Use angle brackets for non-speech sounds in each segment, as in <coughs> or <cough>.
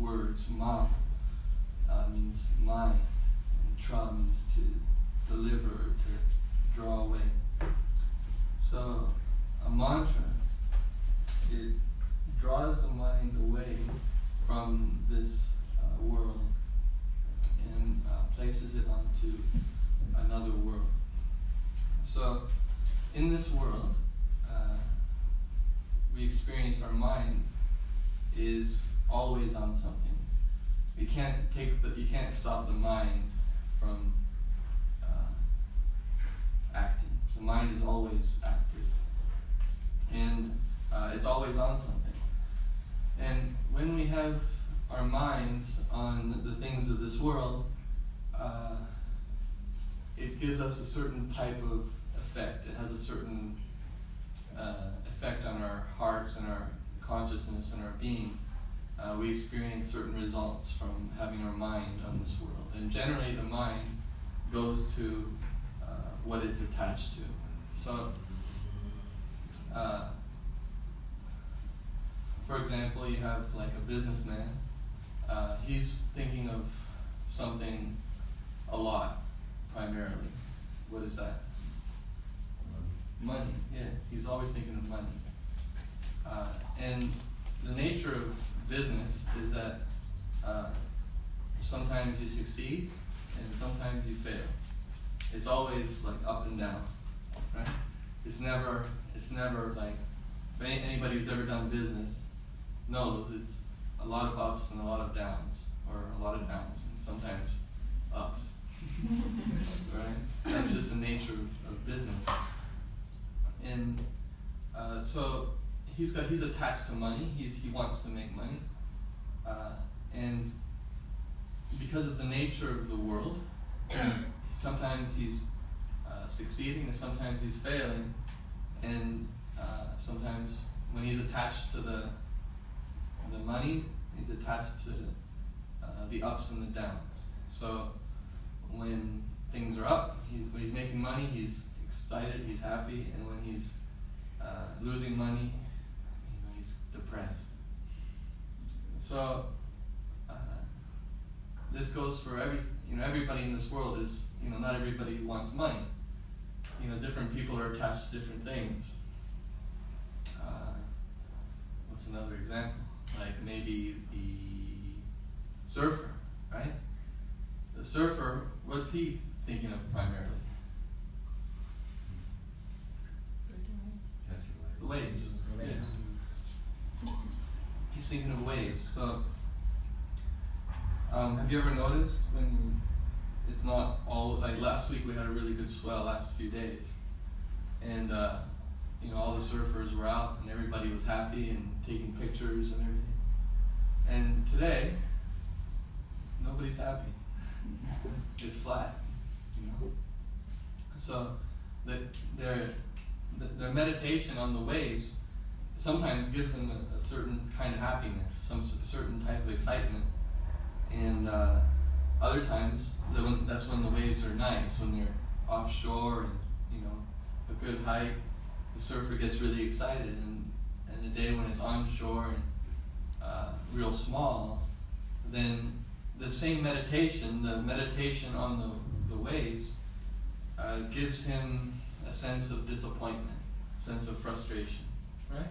words. Ma uh, means mind, and tra means to deliver, to draw away. So a mantra, it draws the mind away from this uh, world and uh, places it onto another world. So in this world, we experience our mind is always on something. You can't take the, you can't stop the mind from uh, acting. The mind is always active, and uh, it's always on something. And when we have our minds on the things of this world, uh, it gives us a certain type of effect. It has a certain uh, effect on our hearts and our consciousness and our being, uh, we experience certain results from having our mind on this world. And generally, the mind goes to uh, what it's attached to. So, uh, for example, you have like a businessman. Uh, he's thinking of something a lot, primarily. What is that? Money, yeah. He's always thinking of money. Uh, and the nature of business is that uh, sometimes you succeed and sometimes you fail. It's always like up and down, right? It's never, it's never like, anybody who's ever done business knows it's a lot of ups and a lot of downs, or a lot of downs and sometimes ups, <laughs> right? That's just the nature of, of business and uh, so he's got he's attached to money. He's he wants to make money, uh, and because of the nature of the world, <coughs> sometimes he's uh, succeeding and sometimes he's failing, and uh, sometimes when he's attached to the the money, he's attached to uh, the ups and the downs. So when things are up, he's when he's making money, he's excited, he's happy, and when he's uh, losing money, you know, he's depressed. So uh, this goes for every, you know, everybody in this world is, you know, not everybody wants money. You know, different people are attached to different things. Uh, what's another example? Like maybe the surfer, right? The surfer, what's he thinking of primarily? waves. Yeah. He's thinking of waves. So, um, have you ever noticed when it's not all like last week we had a really good swell last few days, and uh, you know all the surfers were out and everybody was happy and taking pictures and everything. And today, nobody's happy. <laughs> It's flat, you know. So that their their meditation on the waves sometimes gives them a, a certain kind of happiness, some certain type of excitement, and uh, other times that's when the waves are nice, when they're offshore and you know a good height, the surfer gets really excited, and and the day when it's onshore and uh, real small, then the same meditation, the meditation on the, the waves, uh, gives him a sense of disappointment, sense of frustration, right?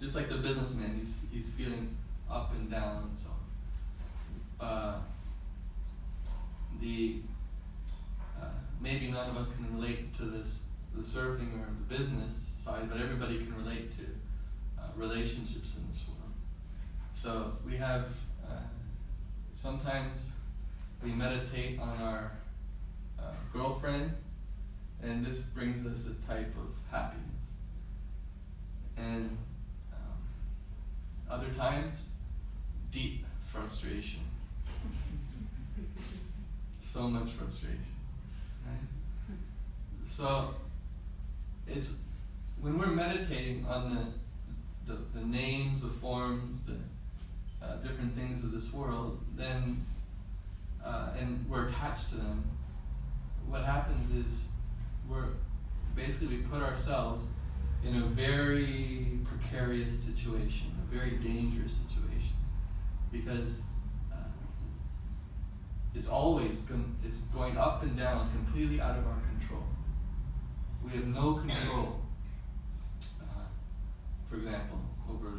Just like the businessman, he's, he's feeling up and down and so on. Uh, the uh, maybe none of us can relate to this the surfing or the business side, but everybody can relate to uh, relationships in this world. So we have uh, sometimes we meditate on our uh, girlfriend, and this brings us a type of happiness. And um, other times, deep frustration. So much frustration. Right? So it's when we're meditating on the, the, the names, the forms, the uh, different things of this world, then uh, and we're attached to them, what happens is we're basically we put ourselves in a very precarious situation, a very dangerous situation, because it's always going, it's going up and down, completely out of our control. We have no control. Uh, for example, over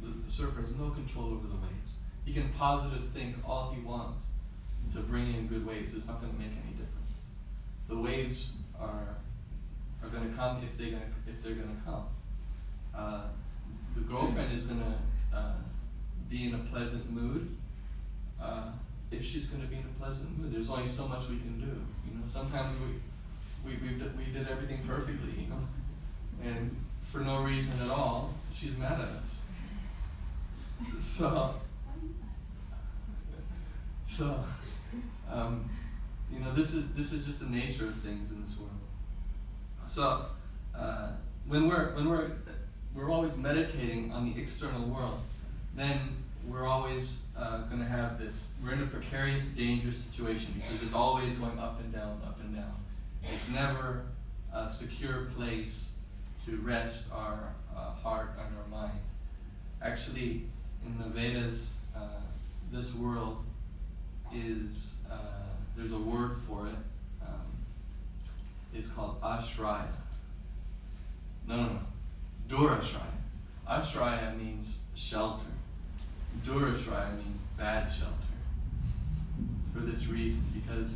the, the surfer has no control over the waves. He can positive think all he wants to bring in good waves. It's not going to make any difference. The waves are are going to come if they're going to if they're going to come. Uh, the girlfriend is going to uh, be in a pleasant mood. Uh, if she's going to be in a pleasant mood, there's only so much we can do. You know, sometimes we we we we did everything perfectly. You know, and for no reason at all, she's mad at us. So, so, um, you know, this is this is just the nature of things in this world. So, uh, when we're when we're we're always meditating on the external world, then we're always uh, going to have this. We're in a precarious, dangerous situation because it's always going up and down, up and down. It's never a secure place to rest our uh, heart and our mind. Actually, in the Vedas, uh, this world is, uh, there's a word for it. Um, it's called ashraya. No, no, no. Durashraya. Ashraya means shelter. Durashraya means bad shelter. For this reason, because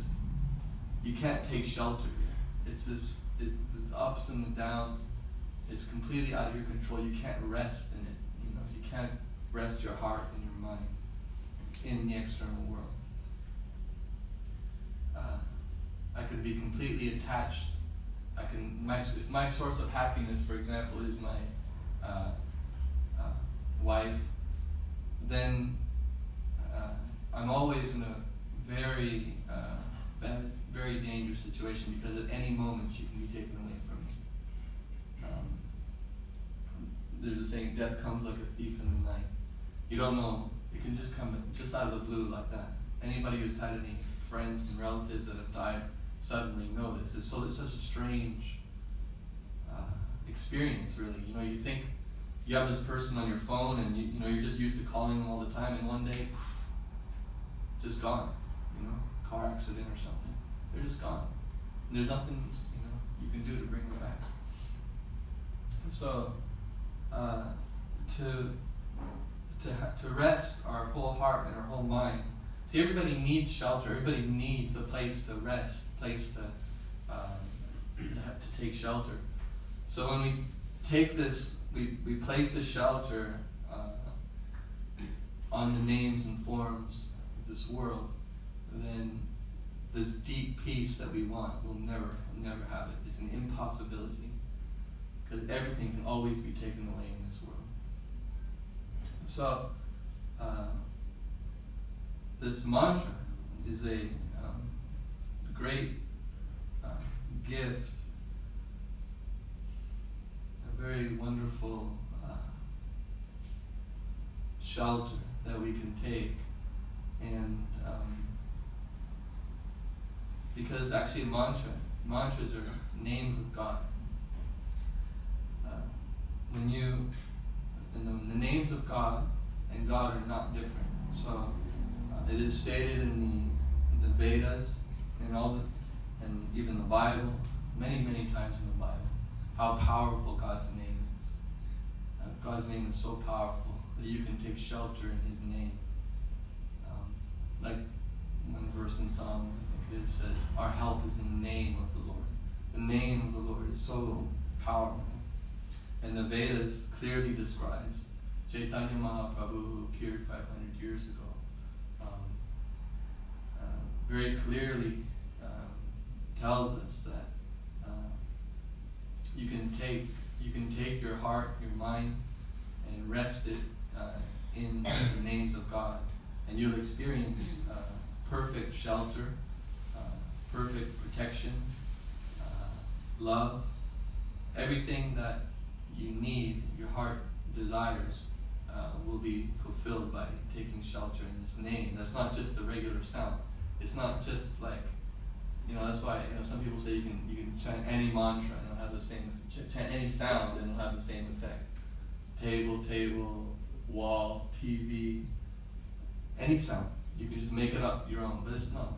you can't take shelter here. It's this, it's ups and the downs. It's completely out of your control. You can't rest in it. You know, you can't rest your heart and your mind in the external world. Uh, I could be completely attached. I can my if my source of happiness, for example, is my uh, uh, wife, then uh, I'm always in a very uh, bad, very dangerous situation because at any moment she can be taken away from me. Um, there's a saying, "Death comes like a thief in the night." You don't know. It can just come just out of the blue like that. Anybody who's had any friends and relatives that have died suddenly know this. It's so it's such a strange uh, experience, really. You know, you think you have this person on your phone, and you, you know you're just used to calling them all the time, and one day, just gone. You know, car accident or something. They're just gone. And there's nothing you know you can do to bring them back. So, uh, to to, to rest our whole heart and our whole mind. See, everybody needs shelter. Everybody needs a place to rest, a place to, um, to, to take shelter. So when we take this, we, we place a shelter uh, on the names and forms of this world, then this deep peace that we want, we'll never, we'll never have it. It's an impossibility. Because everything can always be taken away in this world. So, uh, this mantra is a um, great uh, gift a very wonderful uh, shelter that we can take. And um, because actually mantra, mantras are names of God. When you, the, the, names of God and God are not different. So uh, it is stated in the, the Vedas and all the, and even the Bible, many, many times in the Bible, how powerful God's name is. Uh, God's name is so powerful that you can take shelter in His name. Um, like one verse in Psalms, it says, Our help is in the name of the Lord. The name of the Lord is so powerful. And the Vedas clearly describes Chaitanya Mahaprabhu, who appeared 500 years ago, um, uh, very clearly um, tells us that uh, you can take you can take your heart, your mind, and rest it uh, in the names of God, and you'll experience uh, perfect shelter, uh, perfect protection, uh, love, everything that you need, your heart desires, uh, will be fulfilled by taking shelter in this name. That's not just a regular sound. It's not just like, you know, that's why you know some people say you can you can chant any mantra and it'll have the same chant any sound and it'll have the same effect. Table, table, wall, TV, any sound. You can just make it up your own, but it's not.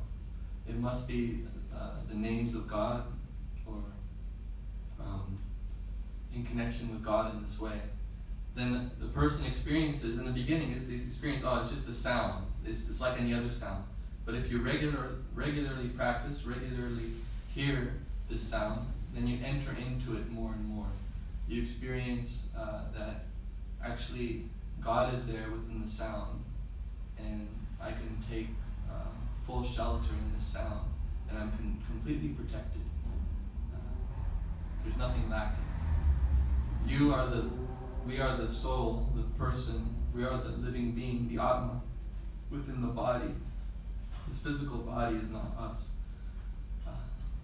It must be uh, the names of God or um, in connection with God in this way. Then the person experiences, in the beginning, they experience, oh, it's just a sound. It's, it's like any other sound. But if you regular, regularly practice, regularly hear this sound, then you enter into it more and more. You experience uh, that actually God is there within the sound, and I can take uh, full shelter in this sound, and I'm con- completely protected. Uh, there's nothing lacking. You are the, we are the soul, the person, we are the living being, the Atma, within the body. This physical body is not us. Uh,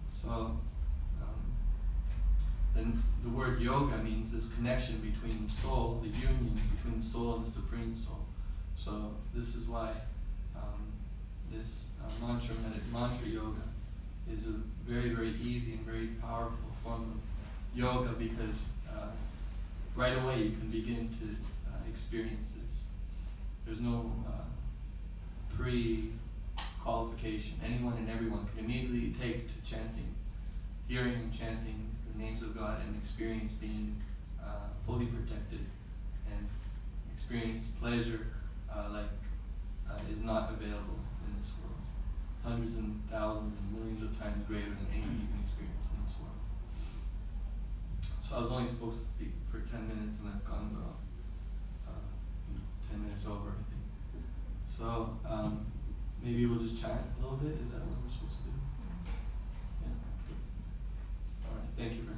so, then the word yoga means this connection between the soul, the union between the soul and the supreme soul. So this is why um, this uh, mantra mantra yoga is a very very easy and very powerful form of yoga because uh, right away you can begin to uh, experience this. There's no uh, pre qualification. Anyone and everyone can immediately take to chanting, hearing and chanting the names of God and experience being uh, fully protected and experience pleasure uh, like uh, is not available in this world. Hundreds and thousands and millions of times greater than anything you can experience in this world. So I was only supposed to speak for 10 minutes and I've gone about uh, 10 minutes over, I think. So um, maybe we'll just chat a little bit. Is that what we're supposed to do? Yeah. All right. Thank you very